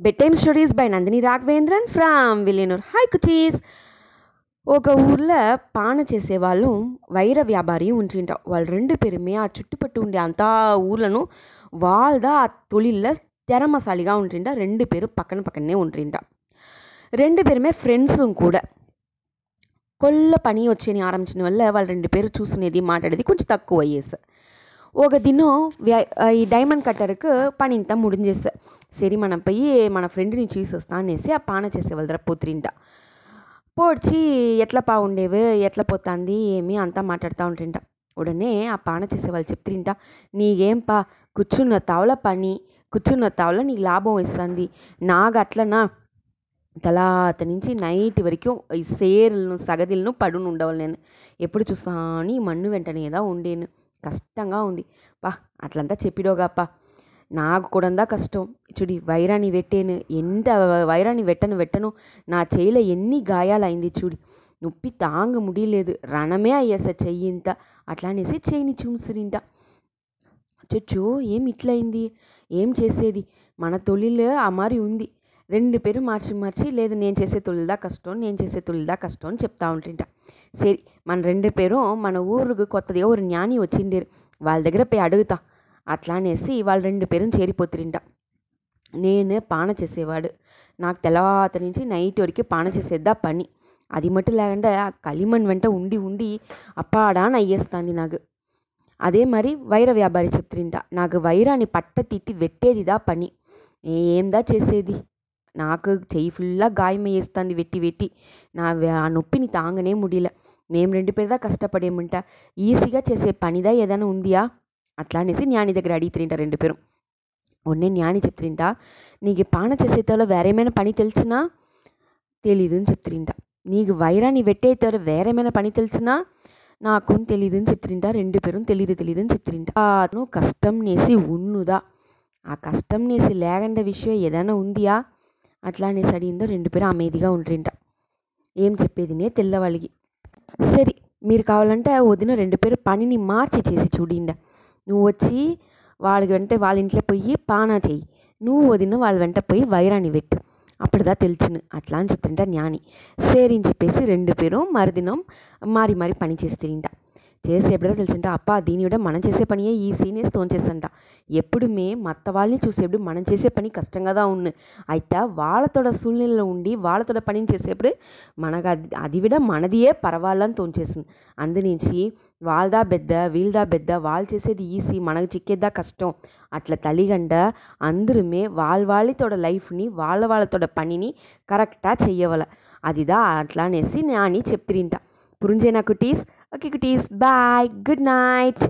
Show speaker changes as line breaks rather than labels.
Bed time stories by Nandini Raghavendran from Villianur hi cuties ఒక ఊర్లో పాన చేసేవాళ్ళు వైర వ్యాపారి ఉంటుంట వాళ్ళు రెండు பேருமே ఆ చుట్టుపట్టు ఉండే అంతా ఊర్లను వాళ్ళదా ఆ தொழிலில் తెరమసాలిగా ఉంటుంట రెండు పేరు పక్కన పక్కనే ఉంటుంట రెండు பேருமே ఫ్రెండ్స్ కూడా. కొల్ల పని వచ్చేని ఆరంభించడం వల్ల వాళ్ళు రెండు పేరు చూసుకునేది మాట్లాడేది కొంచెం తక్కువ అయ్యేసి. ఒక దినం ఈ డైమండ్ కట్టర్కు పని ఇంత ముడించేస్తా. సరి మనం పోయి మన ఫ్రెండ్ని చూసి వస్తా అనేసి ఆ పాన చేసేవాళ్ళ దగ్గర పోత్రింట. పోడ్చి ఎట్లా ఉండేవి ఎట్లా పోతాంది ఏమి అంతా మాట్లాడుతూ ఉంటుంట. ఉడనే ఆ పాన చేసేవాళ్ళు చెప్తుంట నీకేం పా కూర్చున్న తావల పని కూర్చున్న తావల నీకు లాభం ఇస్తుంది. నాకు అట్లనా? తలాత నుంచి నైట్ వరకు ఈ సేరులను సగదిలను పడును ఉండవాలి నేను ఎప్పుడు చూస్తా అని మన్ను వెంటనేదా ఉండేను. కష్టంగా ఉంది. పా అట్లంతా చెప్పిడోగాపా నాకు కూడందా కష్టం. చూడి వైరాన్ని పెట్టాను ఎంత వైరాన్ని వెట్టను వెట్టను నా చేయిలో ఎన్ని గాయాలైంది చూడి. నొప్పి తాంగ ముడిలేదు. రణమే అయ్యేసా చెయ్యి ఇంత అట్లా అనేసి చేయిని చూసిరింట చొచ్చు ఏం ఇట్లయింది? ఏం చేసేది? మన తొలిలో ఆ మారి ఉంది. రెండు పేరు మార్చి మార్చి లేదు నేను చేసే తొలిదా కష్టం నేను చేసే తొలిదా కష్టం అని చెప్తా ఉంటుంట. సరి మన రెండు పేరు మన ఊరుకు కొత్తదిగా ఒక జ్ఞాని వచ్చిండేరు వాళ్ళ దగ్గర పోయి అడుగుతా అట్లా అనేసి వాళ్ళు రెండు పేరుని చేరిపోతురింట నేను పాన చేసేవాడు నాకు తెల్లవాత నుంచి నైట్ వరకు పాన చేసేద్దా పని అది మట్టు లేకుండా ఆ களிமண் వెంట ఉండి ఉండి అప్పాడాని అయ్యేస్తుంది నాకు అదే మరి వైర వ్యాపారి చెప్తుంట నాకు వైరాన్ని పట్ట తిట్టి వెట్టేదిదా పని ఏందా చేసేది నాకు చెయ్యి ఫుల్లా గాయమయ్యేస్తుంది వెట్టి వెట్టి నా ఆ నొప్పిని తాంగనే ముడియల మేము రెండు పేరుదా కష్టపడేమంట? ఈజీగా చేసే పనిదా ఏదైనా ఉందియా? అట్లా అనేసి న్యాని దగ్గర అడిగితే రెండు పేరు. ఒన్నే న్యాని చెప్తుంట నీకు పాన చేసేతలో వేరేమైనా పని తెలిసినా? తెలీదు అని చెప్తుంట నీకు వైరాన్ని వెట్టేతారు వేరేమైనా పని తెలిసినా? నాకు తెలీదు అని చెప్తుంట రెండు పేరు తెలీదు తెలీదు అని చెప్తుంట అతను కష్టం నేసి ఉన్నుదా? ఆ కష్టం నేసి లేకుండా విషయం ఏదైనా ఉందియా? అట్లా అనేసి అడిగిందో రెండు పేరు అమేదిగా ఉంటుంట ఏం చెప్పేదినే తెల్లవాళ్ళకి సరే మీరు కావాలంటే వదిన రెండు పేరు పనిని మార్చి చేసి చూడండి. నువ్వు వచ్చి వాళ్ళ వెంట వాళ్ళ ఇంట్లో పోయి పానా చెయ్యి. నువ్వు వదిన వాళ్ళ వెంట పోయి వైరాన్ని పెట్టు. అప్పుడుదా తెలిసిను. అట్లా అని చెప్తుంటా జ్ఞాని. సరే అని చెప్పేసి రెండు పేరు మరుదినం మారి మారి పని చేసి ఎప్పుడైతే తెలిసింట అప్ప దీని విడ మనం చేసే పనియే ఈ సీనియర్స్ తోంచేసంట ఎప్పుడుమే మత్త వాళ్ళని చూసేప్పుడు మనం చేసే పని కష్టంగా ఉన్ను అయితే వాళ్ళతోడ సూழ்நிలలో ఉండి వాళ్ళతోడ పనిని చేసేప్పుడు మనకు అది అది విడ మనదియే పర్వాలని తోంచేసింది అందునుంచి వాళ్ళదా పెద్ద వీళ్ళదా పెద్ద వాళ్ళు చేసేది ఈజీ మనకు చిక్కేదా కష్టం. అట్లా తలిగండ అందరుమే వాళ్ళ వాళ్ళతోడ లైఫ్ని వాళ్ళ వాళ్ళతోడ పనిని కరెక్టా చెయ్యవల. అదిదా అట్లా అనేసి నాని చెప్తిరింట. పురింజేనా cuties? Okay cuties bye good night